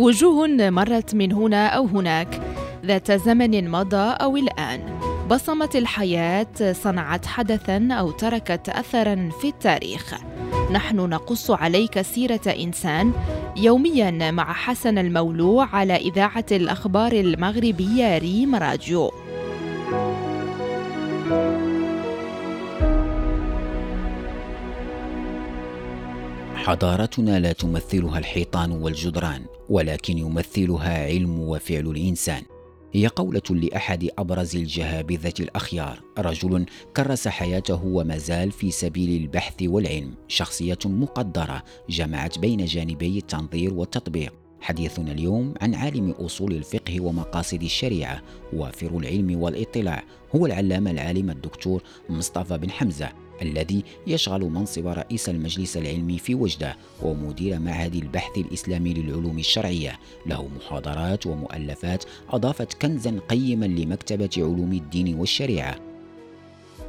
وجوه مرت من هنا أو هناك. ذات زمن مضى أو الآن بصمت الحياة صنعت حدثا أو تركت اثرا في التاريخ. نحن نقص عليك سيرة إنسان يوميا مع حسن المولوع على إذاعة الأخبار المغربية ريم راديو حضارتنا لا تمثلها الحيطان والجدران ولكن يمثلها علم وفعل الإنسان. هي قولة لأحد أبرز الجهابذة الأخيار رجل كرس حياته وما زال في سبيل البحث والعلم شخصية مقدرة جمعت بين جانبي التنظير والتطبيق. حديثنا اليوم عن عالم أصول الفقه ومقاصد الشريعة وافر العلم والإطلاع هو العلامة العالم الدكتور مصطفى بن حمزة. الذي يشغل منصب رئيس المجلس العلمي في وجدة ومدير معهد البحث الإسلامي للعلوم الشرعية. له محاضرات ومؤلفات أضافت كنزا قيما لمكتبة علوم الدين والشريعة.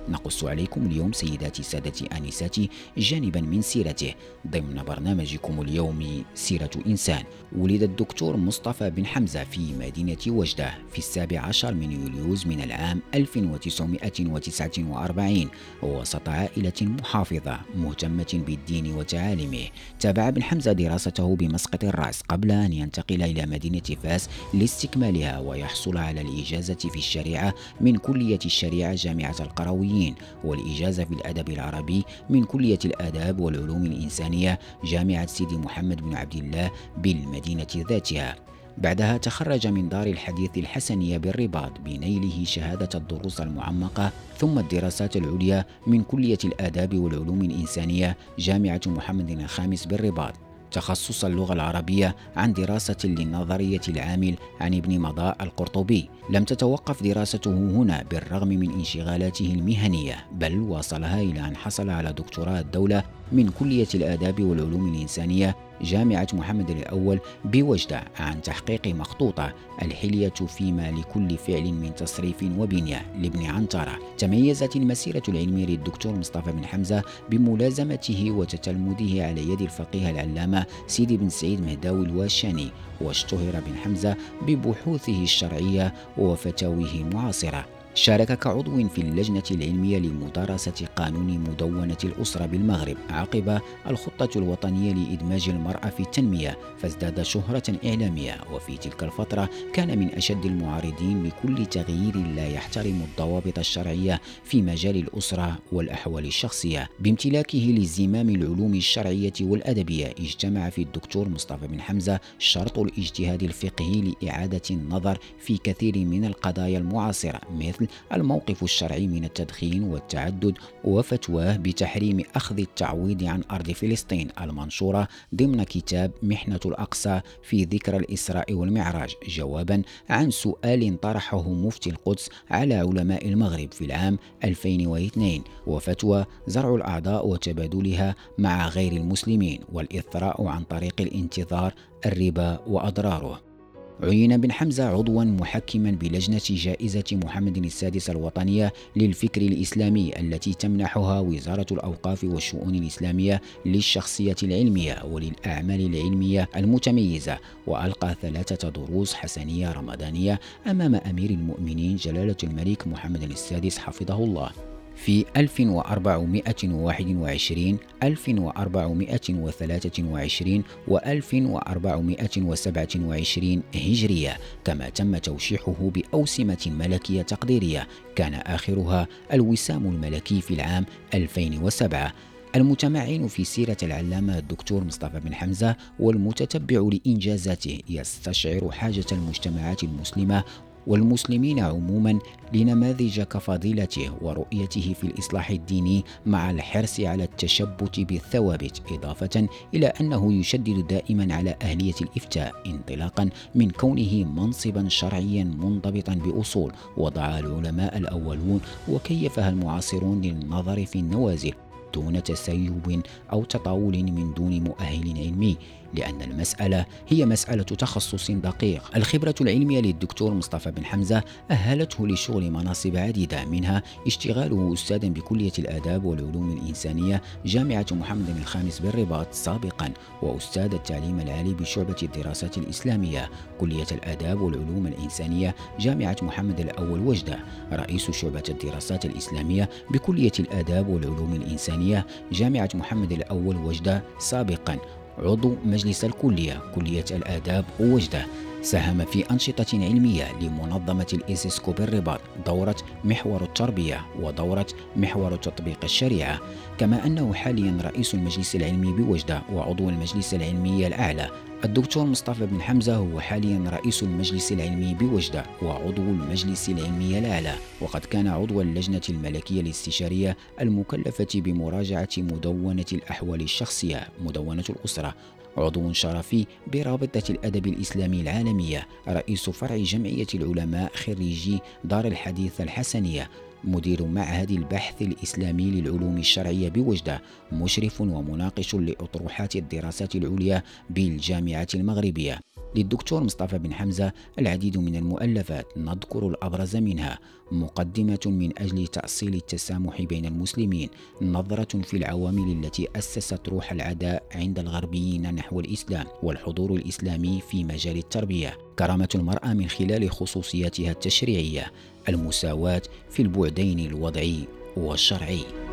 نقص عليكم اليوم سيداتي سادتي آنساتي جانبا من سيرته. ضمن برنامجكم اليومي سيرة إنسان. ولد الدكتور مصطفى بن حمزة في مدينة وجدة في السابع عشر من يوليوز من العام 1949 وسط عائلة محافظة مهتمة بالدين وتعاليمه. تابع بن حمزة دراسته بمسقط الرأس قبل أن ينتقل إلى مدينة فاس لاستكمالها ويحصل على الإجازة في الشريعة من كلية الشريعة جامعة القروية العربيين والإجازة الأدب العربي من كلية الآداب والعلوم الإنسانية جامعة سيدي محمد بن عبد الله بالمدينة ذاتها. بعدها تخرج من دار الحديث الحسنية بالرباط بنيله شهادة الدروس المعمقة ثم الدراسات العليا من كلية الآداب والعلوم الإنسانية جامعة محمد الخامس بالرباط. تخصص اللغة العربية عن دراسة للنظرية العامل عن ابن مضاء القرطبي. لم تتوقف دراسته هنا بالرغم من انشغالاته المهنية بل واصلها إلى أن حصل على دكتوراه الدولة من كلية الآداب والعلوم الإنسانية جامعة محمد الأول بوجدة عن تحقيق مخطوطة الحلية فيما لكل فعل من تصريف وبنية لابن عنترة. تميزت المسيرة العلمية للدكتور مصطفى بن حمزة بملازمته وتتلمذه على يد الفقيه العلامة سيدي بن سعيد مهداوي الواشاني واشتهر بن حمزة ببحوثه الشرعية وفتاويه المعاصرة شارك كعضو في اللجنة العلمية لمدارسة قانون مدونة الأسرة بالمغرب عقب الخطة الوطنية لإدماج المرأة في التنمية فازداد شهرة إعلامية. وفي تلك الفترة كان من أشد المعارضين لكل تغيير لا يحترم الضوابط الشرعية في مجال الأسرة والأحوال الشخصية. بامتلاكه لزمام العلوم الشرعية والأدبية اجتمع في الدكتور مصطفى بن حمزة شرط الاجتهاد الفقهي لإعادة النظر في كثير من القضايا المعاصرة مثل مثل الموقف الشرعي من التدخين والتعدد وفتواه بتحريم أخذ التعويض عن أرض فلسطين المنشورة ضمن كتاب محنة الأقصى في ذكرى الإسراء والمعراج جوابا عن سؤال طرحه مفتي القدس على علماء المغرب في العام 2002 وفتوى زرع الأعضاء وتبادلها مع غير المسلمين والإثراء عن طريق الانتظار الربا وأضراره. عين بن حمزة عضوا محكما بلجنة جائزة محمد السادس الوطنية للفكر الإسلامي التي تمنحها وزارة الأوقاف والشؤون الإسلامية للشخصية العلمية وللأعمال العلمية المتميزة وألقى ثلاثة دروس حسنية رمضانية أمام أمير المؤمنين جلالة الملك محمد السادس حفظه الله. في 1421 1423 و 1427 هجرية. كما تم توشيحه بأوسمة ملكية تقديرية. كان آخرها الوسام الملكي في العام 2007 المتمعن في سيرة العلامة الدكتور مصطفى بن حمزة والمتتبع لإنجازاته يستشعر حاجة المجتمعات المسلمة والمسلمين عموما لنماذج كفضيلته ورؤيته في الإصلاح الديني مع الحرص على التشبت بالثوابت إضافة إلى أنه يشدد دائما على أهلية الإفتاء انطلاقا من كونه منصبا شرعيا منضبطا بأصول. وضعها العلماء الأولون وكيفها المعاصرون للنظر في النوازل دون تسيب أو تطاول من دون مؤهل علمي. لأن المسألة هي مسألة تخصص دقيق. الخبرة العلمية للدكتور مصطفى بن حمزة أهلته لشغل مناصب عديدة منها اشتغاله أستاذا بكلية الآداب والعلوم الإنسانية جامعة محمد الخامس بالرباط سابقا وأستاذ التعليم العالي بشعبة الدراسات الإسلامية كلية الآداب والعلوم الإنسانية جامعة محمد الأول وجدة. رئيس شعبة الدراسات الإسلامية بكلية الآداب والعلوم الإنسانية جامعة محمد الأول وجدة سابقا عضو مجلس الكلية كلية الآداب وجدة ساهم في أنشطة علمية لمنظمة الإيسيسكو بالرباط دورة محور التربية ودورة محور تطبيق الشريعة كما أنه حاليا رئيس المجلس العلمي بوجدة وعضو المجلس العلمي الأعلى. الدكتور مصطفى بن حمزة هو حاليا رئيس المجلس العلمي بوجدة وعضو المجلس العلمي الأعلى. وقد كان عضو اللجنة الملكية الاستشارية المكلفة بمراجعة مدونة الأحوال الشخصية مدونة الأسرة عضو شرفي برابطة الأدب الإسلامي العالمية رئيس فرع جمعية العلماء خريجي دار الحديث الحسنية مدير معهد البحث الإسلامي للعلوم الشرعية بوجدة مشرف ومناقش لأطروحات الدراسات العليا بالجامعة المغربية. للدكتور مصطفى بن حمزة العديد من المؤلفات نذكر الأبرز منها مقدمة من أجل تأصيل التسامح بين المسلمين نظرة في العوامل التي أسست روح العداء عند الغربيين نحو الإسلام والحضور الإسلامي في مجال التربية. كرامة المرأة من خلال خصوصياتها التشريعية المساواة في البعدين الوضعي والشرعي.